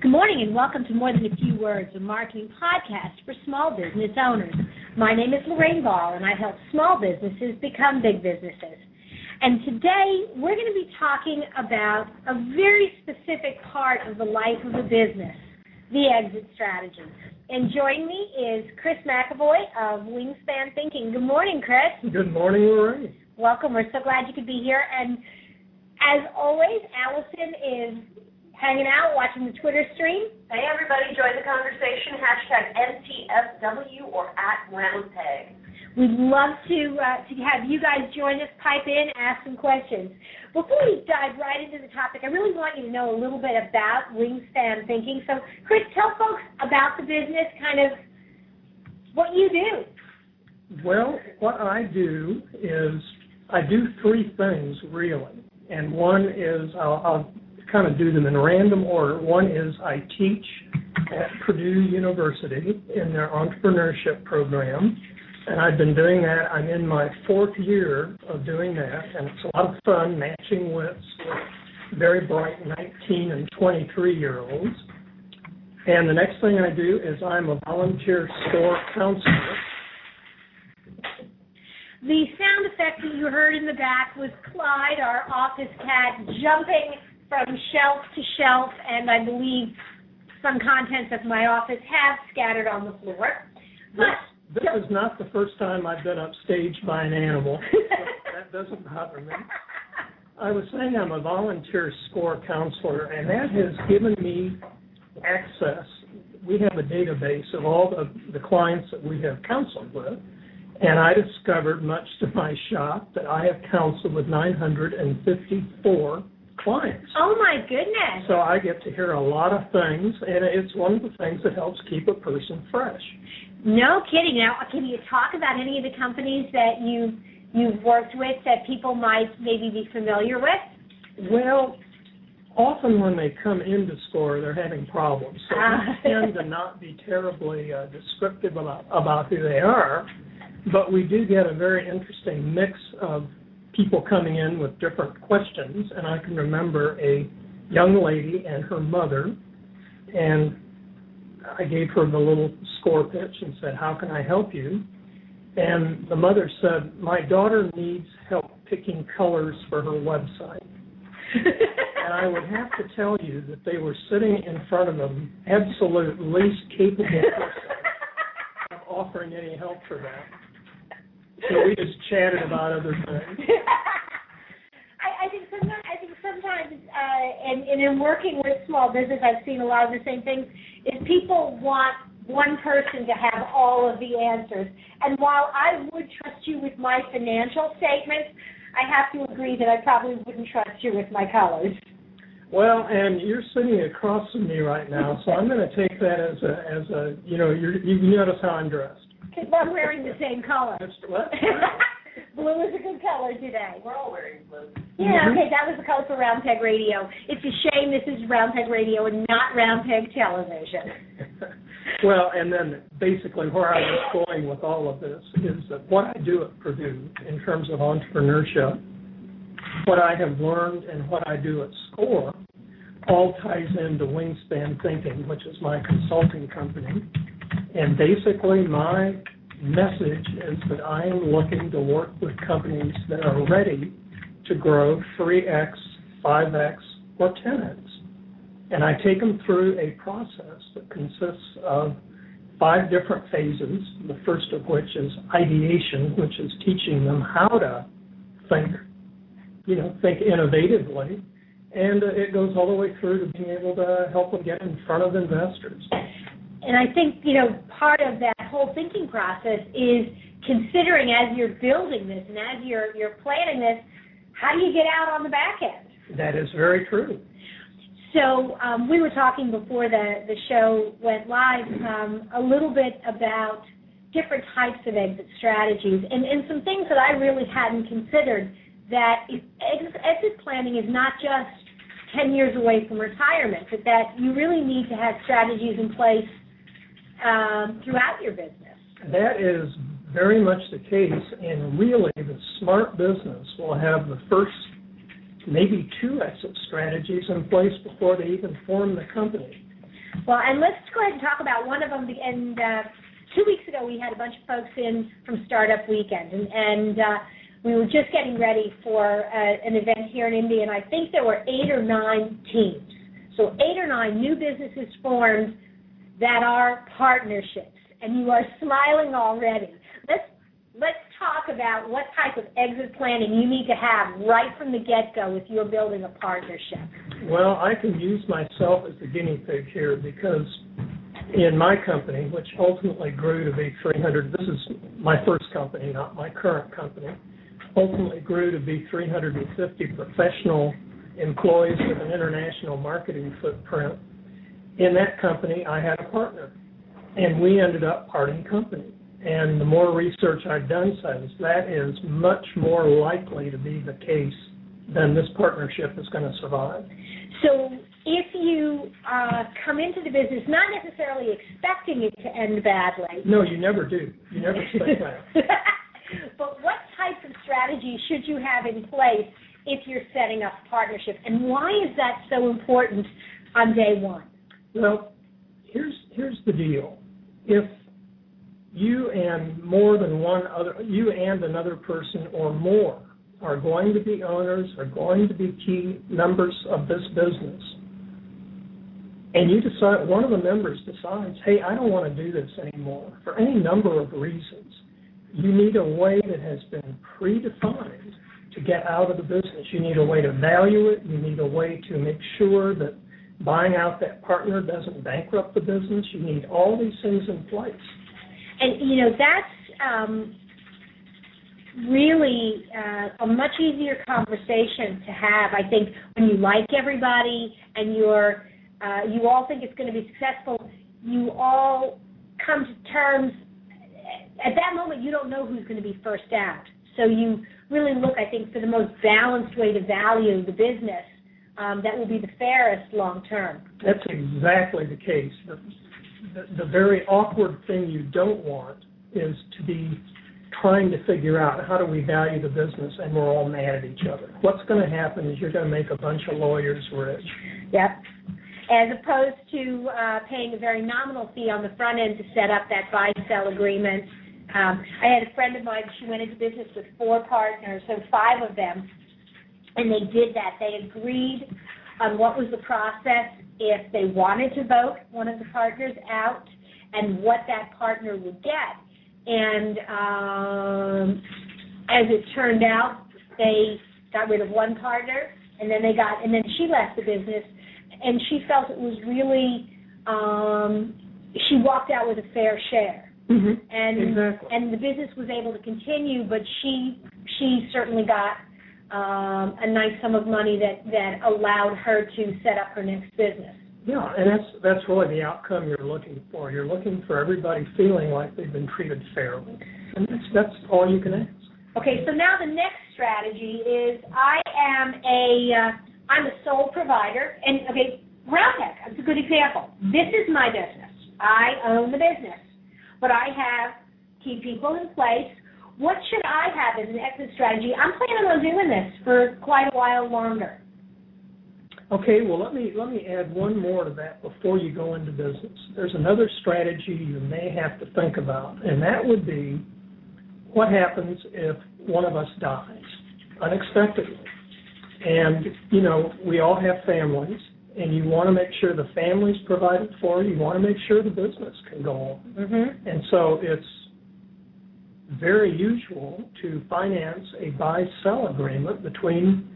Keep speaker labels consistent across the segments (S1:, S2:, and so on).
S1: Good morning and welcome to More Than a Few Words, a marketing podcast for small business owners. My name is Lorraine Ball and I help small businesses become big businesses. And today we're going to be talking about a very specific part of the life of a business, the exit strategy. And joining me is Chris McAvoy of Wingspan Thinking. Good morning, Chris.
S2: Good morning, Lorraine.
S1: Welcome. We're so glad you could be here. And as always, Allison is hanging out, watching the Twitter stream.
S3: Hey, everybody, join the conversation. Hashtag MTFW or at RoundPeg.
S1: We'd love to uh, to have you guys join us, pipe in, ask some questions. Before we dive right into the topic, I really want you to know a little bit about Wingspan Thinking. So, Chris, tell folks about the business, kind of what you do.
S2: Well, what I do is I do three things really, and one is I'll, I'll kind of do them in random order. One is I teach at Purdue University in their entrepreneurship program, and I've been doing that. I'm in my fourth year of doing that, and it's a lot of fun matching wits with very bright 19 and 23 year olds. And the next thing I do is I'm a volunteer SCORE counselor.
S1: The sound effect that you heard in the back was Clyde, our office cat, jumping from shelf to shelf, and I believe some contents of my office have scattered on the floor.
S2: This, this is not the first time I've been upstaged by an animal. that doesn't bother me. I was saying I'm a volunteer score counselor, and that has given me access. We have a database of all the, the clients that we have counseled with, and I discovered, much to my shock, that I have counseled with 954 clients.
S1: Oh my goodness.
S2: So I get to hear a lot of things, and it's one of the things that helps keep a person fresh.
S1: No kidding. Now, can you talk about any of the companies that you you've worked with that people might maybe be familiar with?
S2: Well, often when they come into SCORE, they're having problems. So we ah. tend to not be terribly uh, descriptive about, about who they are, but we do get a very interesting mix of people coming in with different questions, and I can remember a young lady and her mother, and I gave her the little score pitch and said, How can I help you? And the mother said, My daughter needs help picking colors for her website. and I would have to tell you that they were sitting in front of them, absolute least capable person of offering any help for that. So we just chatted about other things.
S1: I, I think sometimes I think sometimes uh, and, and in working with small business I've seen a lot of the same things is people want one person to have all of the answers. And while I would trust you with my financial statements, I have to agree that I probably wouldn't trust you with my colors.
S2: Well, and you're sitting across from me right now, so I'm going to take that as a as a you know you you notice how I'm dressed.
S1: Because I'm wearing the same color.
S2: what?
S1: blue is a good color today.
S3: We're all wearing blue.
S1: Yeah, mm-hmm. okay, that was the color for Round Peg Radio. It's a shame this is Round Peg Radio and not Round Peg Television.
S2: well, and then basically where I was going with all of this is that what I do at Purdue in terms of entrepreneurship, what I have learned and what I do at SCORE all ties into Wingspan Thinking, which is my consulting company. And basically, my message is that I am looking to work with companies that are ready to grow 3x, 5x, or 10x. And I take them through a process that consists of five different phases, the first of which is ideation, which is teaching them how to think, you know, think innovatively. And it goes all the way through to being able to help them get in front of investors
S1: and I think you know part of that whole thinking process is considering as you're building this and as you're you're planning this, how do you get out on the back end?
S2: That is very true.
S1: So um, we were talking before the the show went live um, a little bit about different types of exit strategies and, and some things that I really hadn't considered. That exit planning is not just 10 years away from retirement, but that you really need to have strategies in place um, throughout your business.
S2: That is very much the case, and really the smart business will have the first maybe two exit strategies in place before they even form the company.
S1: Well, and let's go ahead and talk about one of them. And uh, two weeks ago, we had a bunch of folks in from Startup Weekend, and, and uh, we were just getting ready for uh, an event here in Indy, and I think there were eight or nine teams. So eight or nine new businesses formed that are partnerships, and you are smiling already. Let's let's talk about what type of exit planning you need to have right from the get-go if you're building a partnership.
S2: Well, I can use myself as the guinea pig here because in my company, which ultimately grew to be 300, this is my first company, not my current company, ultimately grew to be 350 professional employees with an international marketing footprint. In that company, I had a partner, and we ended up parting company. And the more research I've done says that is much more likely to be the case than this partnership is going to survive.
S1: So if you uh, come into the business not necessarily expecting it to end badly.
S2: No, you never do. You never expect that.
S1: but what types of strategies should you have in place if you're setting up a partnership, and why is that so important on day one?
S2: Well, here's here's the deal. If you and more than one other, you and another person or more are going to be owners, are going to be key members of this business, and you decide, one of the members decides, hey, I don't want to do this anymore for any number of reasons, you need a way that has been predefined to get out of the business. You need a way to value it. You need a way to make sure that buying out that partner doesn't bankrupt the business. You need all these things in place
S1: and you know that's um, really uh, a much easier conversation to have. I think when you like everybody and you're uh, you all think it's going to be successful, you all come to terms. At that moment, you don't know who's going to be first out. So you really look, I think, for the most balanced way to value the business that will be the fairest long term.
S2: That's exactly the case. The very awkward thing you don't want is to be trying to figure out how do we value the business and we're all mad at each other. What's going to happen is you're going to make a bunch of lawyers rich.
S1: Yep. As opposed to uh, paying a very nominal fee on the front end to set up that buy-sell agreement. Um, I had a friend of mine, she went into business with four partners, so five of them, and they did that. They agreed on what was the process if they wanted to vote one of the partners out and what that partner would get. And um, as it turned out, they got rid of one partner, and then they got, and then she left the business, and she felt it was really, um, she walked out with a fair share.
S2: Mm-hmm.
S1: And
S2: exactly.
S1: and the business was able to continue, but she she certainly got um, a nice sum of money that that allowed her to set up her next business.
S2: Yeah, and that's that's really the outcome you're looking for. You're looking for everybody feeling like they've been treated fairly, and that's that's all you can ask.
S1: Okay, so now the next strategy is I am a uh, I'm a sole provider, and okay, Round Peg is a good example. This is my business. I own the business, but I have key people in place what should I have as an exit strategy? I'm planning on doing this for quite a while longer.
S2: Okay, well let me let me add one more to that before you go into business. There's another strategy you may have to think about, and that would be what happens if one of us dies unexpectedly. And you know, we all have families, and you want to make sure the family's provided for. You want to make sure the business can go on.
S1: Mm-hmm.
S2: And so it's very usual to finance a buy-sell agreement between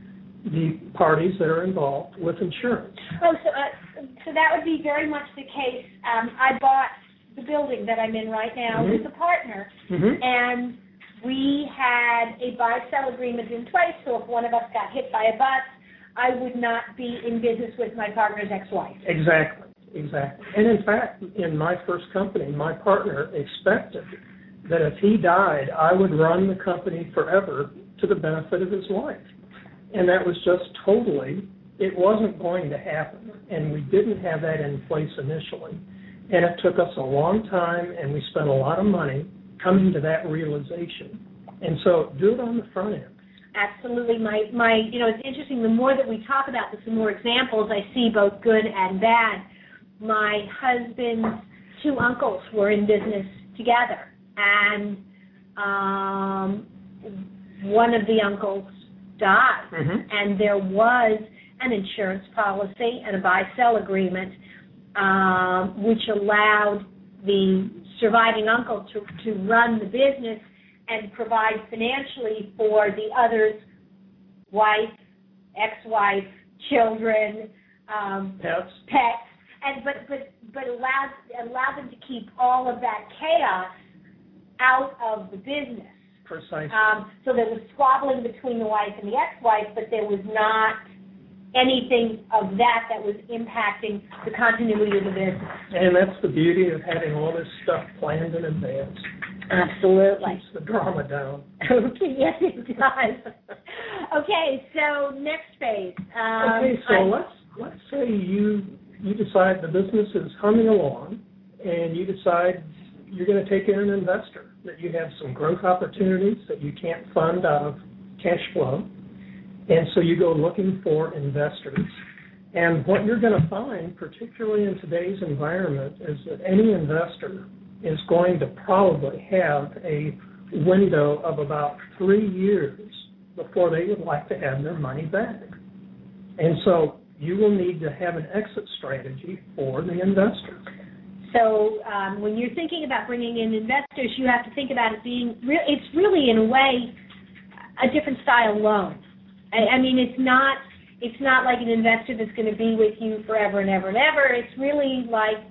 S2: the parties that are involved with insurance.
S1: Oh, so, uh, so that would be very much the case. Um, I bought the building that I'm in right now
S2: mm-hmm.
S1: with a partner,
S2: mm-hmm.
S1: and we had a buy-sell agreement in place. So if one of us got hit by a bus, I would not be in business with my partner's ex-wife.
S2: Exactly, exactly. And in fact, in my first company, my partner expected that if he died, I would run the company forever to the benefit of his wife. And that was just totally, it wasn't going to happen. And we didn't have that in place initially. And it took us a long time, and we spent a lot of money coming to that realization. And so do it on the front end.
S1: Absolutely. My, my, you know, it's interesting. The more that we talk about this, the more examples I see, both good and bad my husband's two uncles were in business together, and um, one of the uncles died,
S2: Mhm.
S1: and there was an insurance policy and a buy-sell agreement, um, which allowed the surviving uncle to to run the business and provide financially for the other's wife, ex-wife, children, um,
S2: Pets.
S1: pets, and but but but allowed allowed them to keep all of that chaos out of the business.
S2: Precisely.
S1: Um, so there was squabbling between the wife and the ex-wife, but there was not anything of that that was impacting the continuity of the business.
S2: And that's the beauty of having all this stuff planned in advance.
S1: Absolutely.
S2: Keeps the drama down.
S1: Okay, yes, it does. Okay, so next phase. Um,
S2: Okay, so
S1: I-
S2: let's let's say you you decide the business is humming along, and you decide you're going to take in an investor that you have some growth opportunities that you can't fund out of cash flow, and so you go looking for investors. And what you're going to find, particularly in today's environment, is that any investor is going to probably have a window of about three years before they would like to have their money back. And so you will need to have an exit strategy for the investor.
S1: So um, when you're thinking about bringing in investors, you have to think about it being re- it's really in a way a different style loan. I, I mean, it's not it's not like an investor that's going to be with you forever and ever and ever. It's really like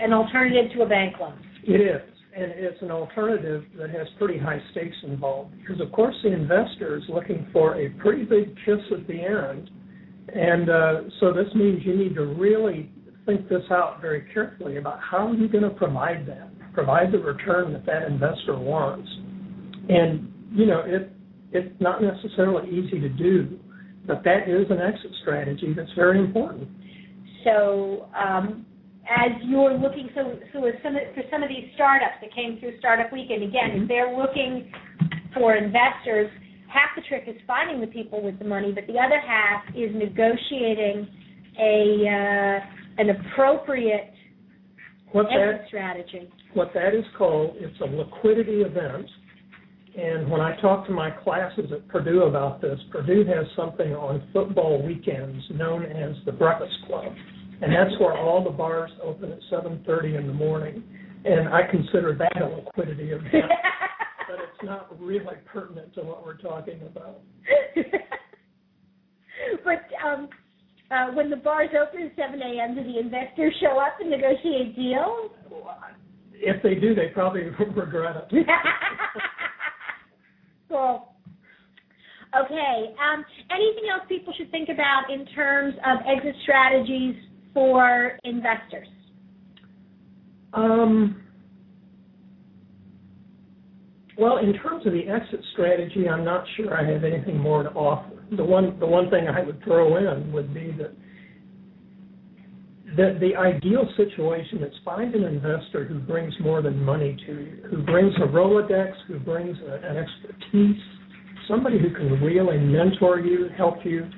S1: an alternative to a bank loan.
S2: It is, and it's an alternative that has pretty high stakes involved because, of course, the investor is looking for a pretty big kiss at the end, and uh, so this means you need to really think this out very carefully about how are you going to provide that, provide the return that that investor wants, and you know it it's not necessarily easy to do, but that is an exit strategy that's very important.
S1: So um, as you're looking, so so some for some of these startups that came through Startup Weekend, again, if they're looking for investors, half the trick is finding the people with the money, but the other half is negotiating a uh, an appropriate
S2: What that
S1: exit strategy.
S2: what that is called, it's a liquidity event. And when I talk to my classes at Purdue about this, Purdue has something on football weekends known as the Breakfast Club. And that's where all the bars open at 7:30 in the morning. And I consider that a liquidity event, but it's not really pertinent to what we're talking about.
S1: Um, uh, when the bars open at 7 a.m., do the investors show up and negotiate deals?
S2: If they do, they probably regret it.
S1: cool. Okay. Um, anything else people should think about in terms of exit strategies for investors?
S2: Um, well, in terms of the exit strategy, I'm not sure I have anything more to offer. The one, the one thing I would throw in would be that the, the ideal situation is find an investor who brings more than money to you, who brings a Rolodex, who brings a, an expertise, somebody who can really mentor you, help you,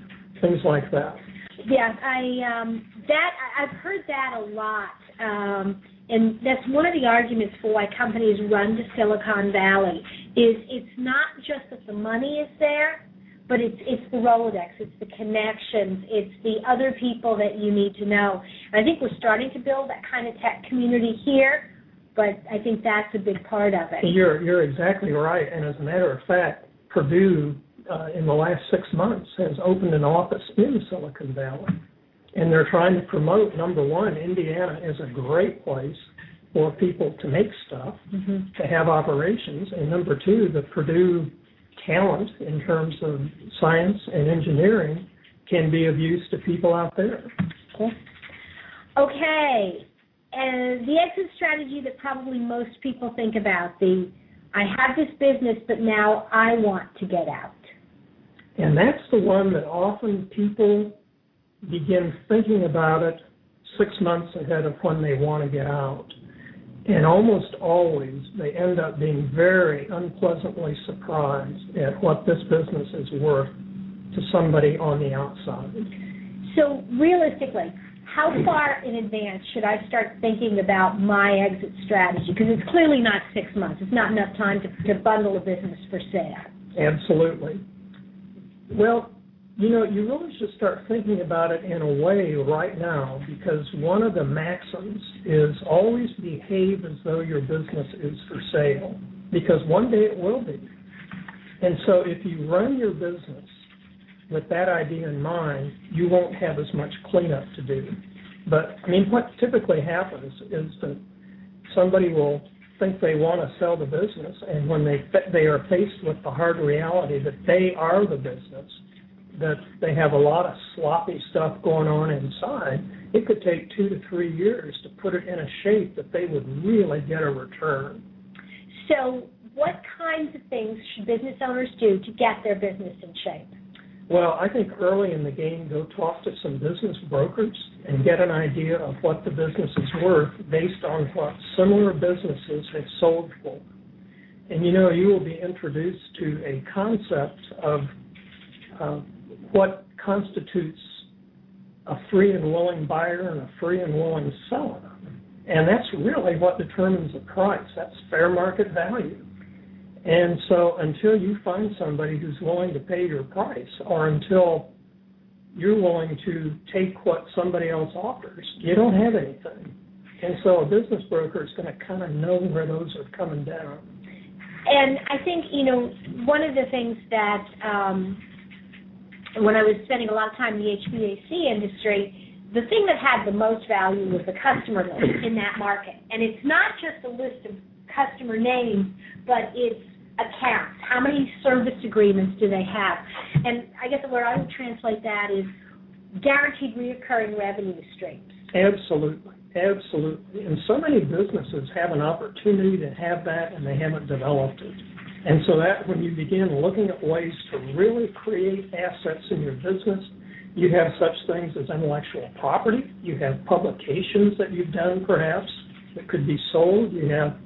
S2: things like that.
S1: Yeah, I um, that I've heard that a lot, um, and that's one of the arguments for why companies run to Silicon Valley. Is it's not just that the money is there, but it's it's the Rolodex, it's the connections, it's the other people that you need to know. And I think we're starting to build that kind of tech community here, but I think that's a big part of it.
S2: You're you're exactly right, and as a matter of fact, Purdue uh, in the last six months has opened an office in Silicon Valley, and they're trying to promote number one, Indiana is a great place for people to make stuff,
S1: Mm-hmm.
S2: to have operations, and number two, the Purdue talent in terms of science and engineering can be of use to people out there.
S1: Okay, Okay. and the exit strategy that probably most people think about the I have this business, but now I want to get out.
S2: And that's the one that often people begin thinking about it six months ahead of when they want to get out. And almost always they end up being very unpleasantly surprised at what this business is worth to somebody on the outside.
S1: So realistically, how far in advance should I start thinking about my exit strategy? Because it's clearly not six months. It's not enough time to, to bundle a business for sale.
S2: Absolutely. Well, you know, you really should start thinking about it in a way right now because one of the maxims is always behave as though your business is for sale because one day it will be. And so if you run your business with that idea in mind, you won't have as much cleanup to do. But I mean, what typically happens is that somebody will think they want to sell the business, and when they they are faced with the hard reality that they are the business, that they have a lot of sloppy stuff going on inside, it could take two to three years to put it in a shape that they would really get a return.
S1: So, what kinds of things should business owners do to get their business in shape?
S2: Well, I think early in the game, go talk to some business brokers and get an idea of what the business is worth based on what similar businesses have sold for. And you know, you will be introduced to a concept of uh, what constitutes a free and willing buyer and a free and willing seller. And that's really what determines the price. That's fair market value. And so until you find somebody who's willing to pay your price or until you're willing to take what somebody else offers, you don't have anything. And so a business broker is going to kind of know where those are coming down.
S1: And I think, you know, one of the things that um, when I was spending a lot of time in the HVAC industry, the thing that had the most value was the customer list in that market. And it's not just a list of customer names, but it's accounts. How many service agreements do they have? And I guess where I would translate that is guaranteed reoccurring revenue streams.
S2: Absolutely. Absolutely. And so many businesses have an opportunity to have that and they haven't developed it. And so that when you begin looking at ways to really create assets in your business, you have such things as intellectual property, you have publications that you've done perhaps that could be sold, you have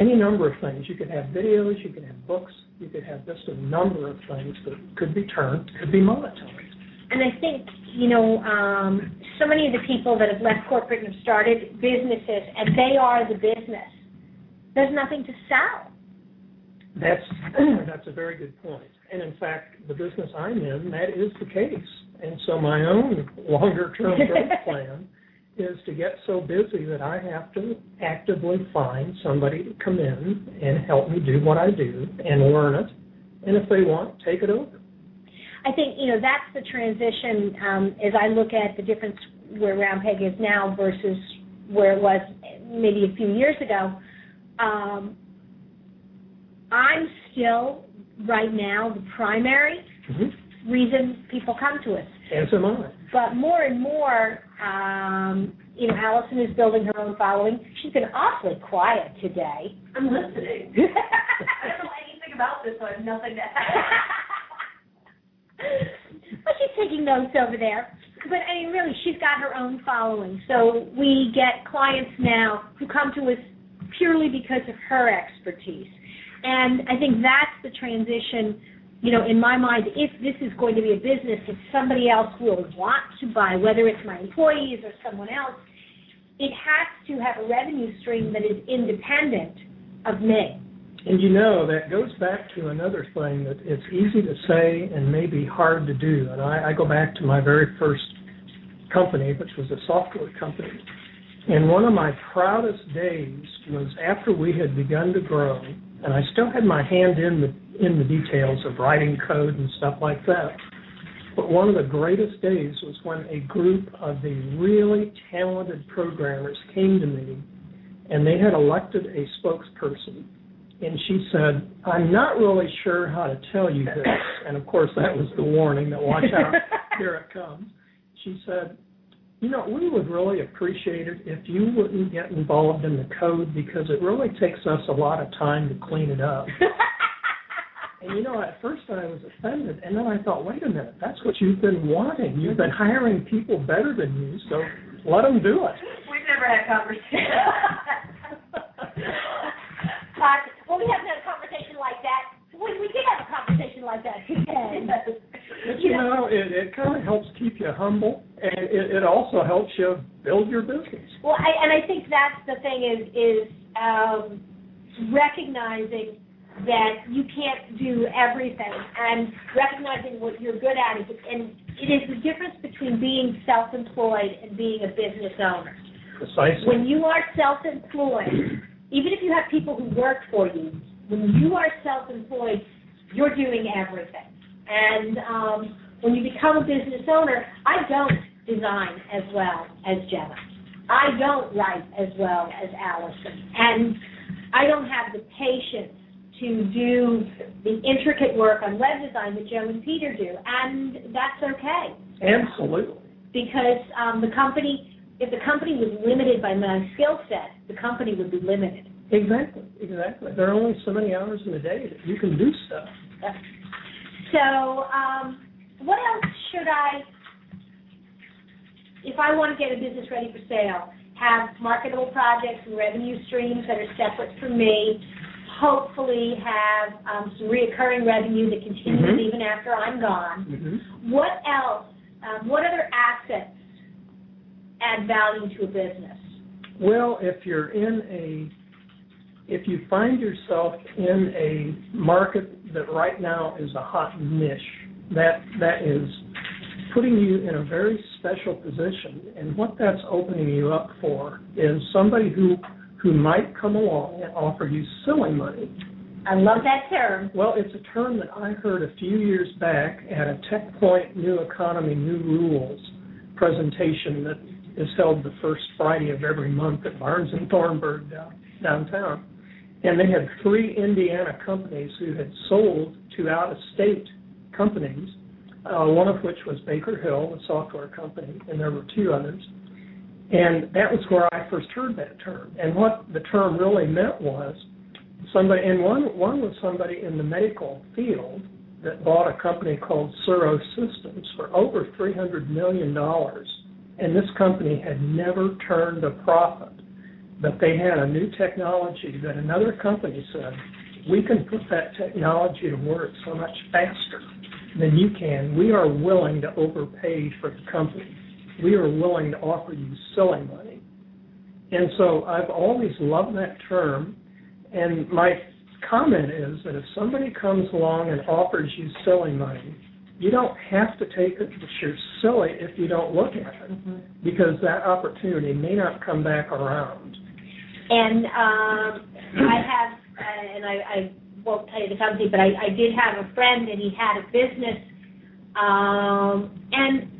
S2: any number of things. You could have videos, you could have books, you could have just a number of things that could be turned, could be monetized.
S1: And I think, you know, um, so many of the people that have left corporate and have started businesses, and they are the business. There's nothing to sell.
S2: That's that's a very good point. And in fact, the business I'm in, that is the case. And so my own longer term growth plan is to get so busy that I have to actively find somebody to come in and help me do what I do and learn it. And if they want, take it over.
S1: I think you know that's the transition um, as I look at the difference where Round Peg is now versus where it was maybe a few years ago. Um, I'm still right now the primary mm-hmm. reason people come to us.
S2: As am I.
S1: But more and more, um, you know, Allison is building her own following. She's been awfully quiet today.
S3: I'm listening. I don't know anything about this, so I have nothing to add.
S1: but she's taking notes over there. But I mean, really, she's got her own following. So we get clients now who come to us purely because of her expertise. And I think that's the transition, you know, in my mind, if this is going to be a business that somebody else will want to buy, whether it's my employees or someone else, it has to have a revenue stream that is independent of me.
S2: And you know, that goes back to another thing that it's easy to say and maybe hard to do. And I, I go back to my very first company, which was a software company. And one of my proudest days was after we had begun to grow and I still had my hand in the in the details of writing code and stuff like that. But one of the greatest days was when a group of the really talented programmers came to me and they had elected a spokesperson. And she said, I'm not really sure how to tell you this. And of course, that was the warning that watch out, here it comes. She said, you know, we would really appreciate it if you wouldn't get involved in the code because it really takes us a lot of time to clean it up. and you know, at first I was offended, and then I thought, wait a minute, that's what you've been wanting. You've been hiring people better than you, so let them do it.
S3: We've never had conversation.
S1: uh, well, we haven't had a conversation like that. We, we did have a conversation like that today.
S2: But you know, it, it kind of helps keep you humble, and it, it also helps you build your business.
S1: Well, I, and I think that's the thing is is um, recognizing that you can't do everything and recognizing what you're good at is, and it is the difference between being self-employed and being a business owner.
S2: Precisely.
S1: When you are self-employed, even if you have people who work for you, when you are self-employed, you're doing everything. And um, when you become a business owner, I don't design as well as Gemma. I don't write as well as Allison. And I don't have the patience to do the intricate work on web design that Joe and Peter do, and that's okay.
S2: Absolutely.
S1: Because um, the company, if the company was limited by my skill set, the company would be limited.
S2: Exactly, exactly. There are only so many hours in a day that you can do stuff.
S1: So, um, what else should I, if I want to get a business ready for sale, have marketable projects and revenue streams that are separate from me, hopefully have um, some reoccurring revenue that continues
S2: Mhm.
S1: even after I'm gone.
S2: Mm-hmm.
S1: What else? Um, what other assets add value to a business?
S2: Well, if you're in a, if you find yourself in a market that right now is a hot niche, that that is putting you in a very special position, and what that's opening you up for is somebody who who might come along and offer you silly money.
S1: I love that term.
S2: Well, it's a term that I heard a few years back at a Tech Point New Economy, New Rules presentation that is held the first Friday of every month at Barnes and Thornburg down, downtown. And they had three Indiana companies who had sold to out of state companies, uh, one of which was Baker Hill, a software company, and there were two others. And that was where I first heard that term. And what the term really meant was somebody, and one one was somebody in the medical field that bought a company called Suro Systems for over three hundred million dollars, and this company had never turned a profit. But they had a new technology that another company said, we can put that technology to work so much faster than you can. We are willing to overpay for the company. We are willing to offer you silly money. And so I've always loved that term. And my comment is that if somebody comes along and offers you silly money, you don't have to take it that you're silly if you don't look at it, because that opportunity may not come back around.
S1: And um, I have, uh, and I, I won't tell you the company, but I, I did have a friend and he had a business, um, and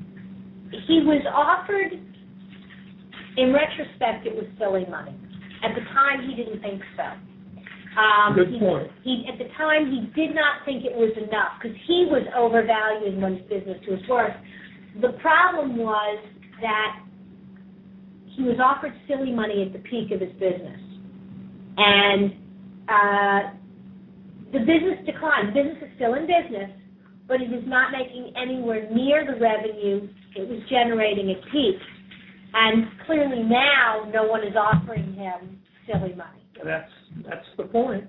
S1: he was offered. In retrospect, it was silly money. At the time, he didn't think so. Um,
S2: Good
S1: he,
S2: point.
S1: He at the time he did not think it was enough because he was overvaluing one's business to its worth. The problem was that he was offered silly money at the peak of his business, and uh, the business declined. The business is still in business, but it is not making anywhere near the revenue it was generating at peak. And clearly now, no one is offering him silly money.
S2: That's that's the point.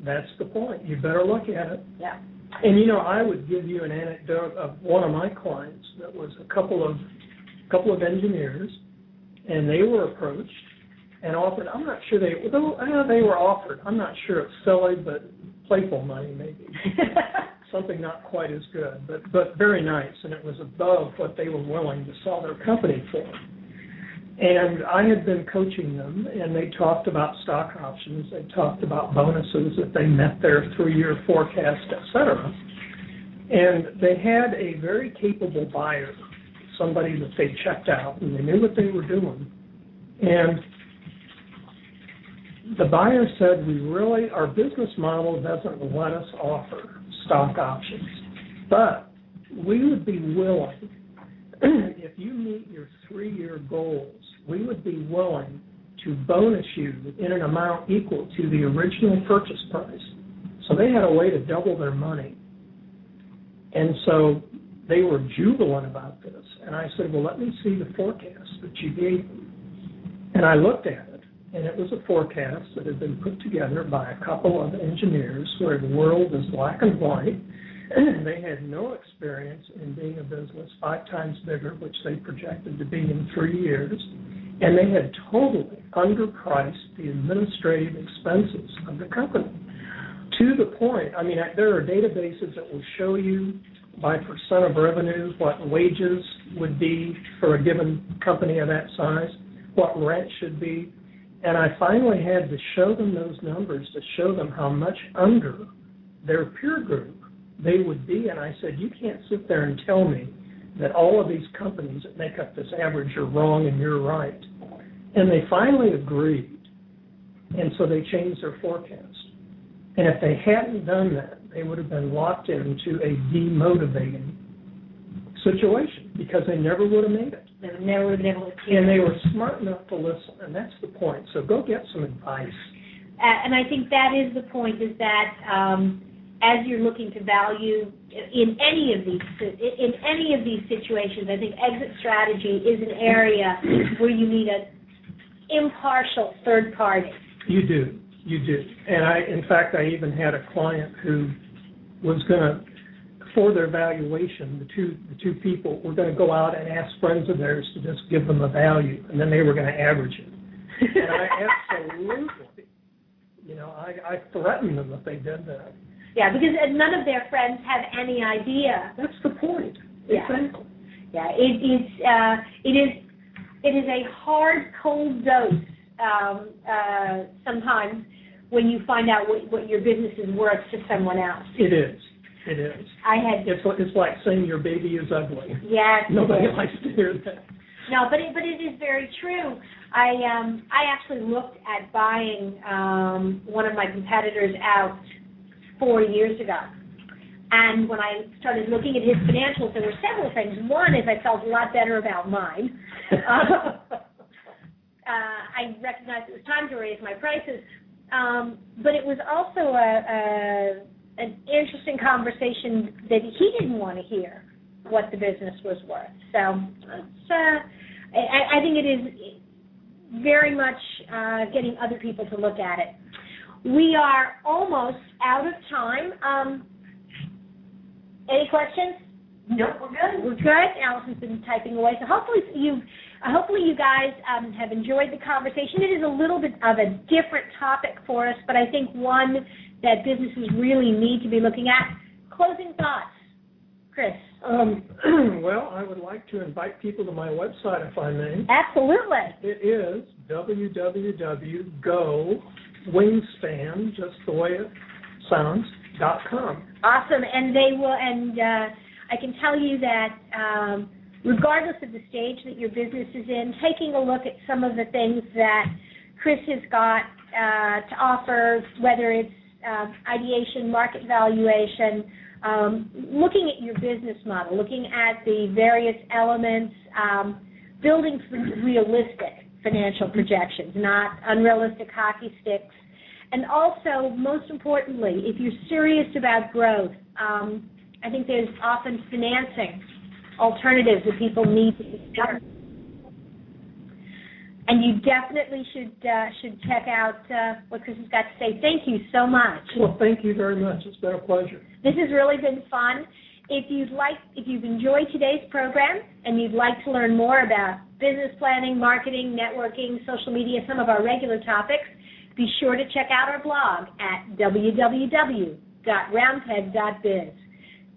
S2: That's the point. You better look at it.
S1: Yeah.
S2: And you know, I would give you an anecdote of one of my clients that was a couple of couple of engineers, and they were approached and offered. I'm not sure they though uh, they were offered. I'm not sure it's silly, but playful money maybe. Something not quite as good, but but very nice, and it was above what they were willing to sell their company for. And I had been coaching them, and they talked about stock options. They talked about bonuses if they met their three-year forecast, et cetera. And they had a very capable buyer, somebody that they checked out, and they knew what they were doing. And the buyer said, "We really, our business model doesn't let us offer stock options, but we would be willing." if you meet your three-year goals, we would be willing to bonus you in an amount equal to the original purchase price. So they had a way to double their money. And so they were jubilant about this. And I said, well, let me see the forecast that you gave them. And I looked at it, and it was a forecast that had been put together by a couple of engineers where the world is black and white. And they had no experience in being a business five times bigger, which they projected to be in three years, and they had totally underpriced the administrative expenses of the company to the point. I mean, there are databases that will show you by percent of revenue what wages would be for a given company of that size, what rent should be. And I finally had to show them those numbers to show them how much under their peer group they would be. And I said, you can't sit there and tell me that all of these companies that make up this average are wrong and you're right. And they finally agreed. And so they changed their forecast. And if they hadn't done that, they would have been locked into a demotivating situation because they never would have made it.
S1: Never would have been.
S2: And they were smart enough to listen, and that's the point. So go get some advice.
S1: And I think that is the point: is that um, as you're looking to value in any of these in any of these situations, I think exit strategy is an area where you need an impartial third party.
S2: You do. You do. And I, in fact, I even had a client who was going to, for their valuation, the two the two people were going to go out and ask friends of theirs to just give them a value, and then they were going to average it. and I absolutely, you know, I, I threatened them if they did that.
S1: Yeah, because none of their friends have any idea.
S2: That's the point.
S1: Yeah.
S2: Exactly.
S1: Yeah, it is. Uh, it is. It is a hard, cold dose um, uh, sometimes when you find out what, what your business is worth to someone else.
S2: It is. It is.
S1: I had.
S2: It's it's like saying your baby is ugly.
S1: Yes.
S2: Nobody likes to hear that.
S1: No, but it, but it is very true. I um I actually looked at buying um one of my competitors out four years ago. And when I started looking at his financials, there were several things. One is I felt a lot better about mine. uh, I recognized it was time to raise my prices, um, but it was also a, a an interesting conversation that he didn't want to hear what the business was worth. So it's, uh, I, I think it is very much uh, getting other people to look at it. We are almost out of time. Um, any questions?
S3: Nope, we're good.
S1: We're good. Allison's been typing away, so hopefully you, uh, hopefully you guys um, have enjoyed the conversation. It is a little bit of a different topic for us, but I think one that businesses really need to be looking at. Closing thoughts, Chris.
S2: Um, well, I would like to invite people to my website, if I may.
S1: Absolutely.
S2: It is www.go.wingspan, just the way it sounds, dot com.
S1: Awesome, and they will. And uh, I can tell you that um, regardless of the stage that your business is in, taking a look at some of the things that Chris has got uh, to offer, whether it's ideation, market valuation, um, looking at your business model, looking at the various elements, um, building realistic financial projections, not unrealistic hockey sticks. And also, most importantly, if you're serious about growth, um, I think there's often financing alternatives that people need to consider. And you definitely should uh, should check out uh, what Chris has got to say. Thank you so much.
S2: Well, thank you very much. It's been a pleasure.
S1: This has really been fun. If you'd like, if you've enjoyed today's program and you'd like to learn more about business planning, marketing, networking, social media, some of our regular topics, be sure to check out our blog at www.roundpeg.biz.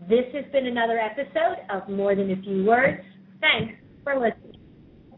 S1: This has been another episode of More Than a Few Words. Thanks for listening.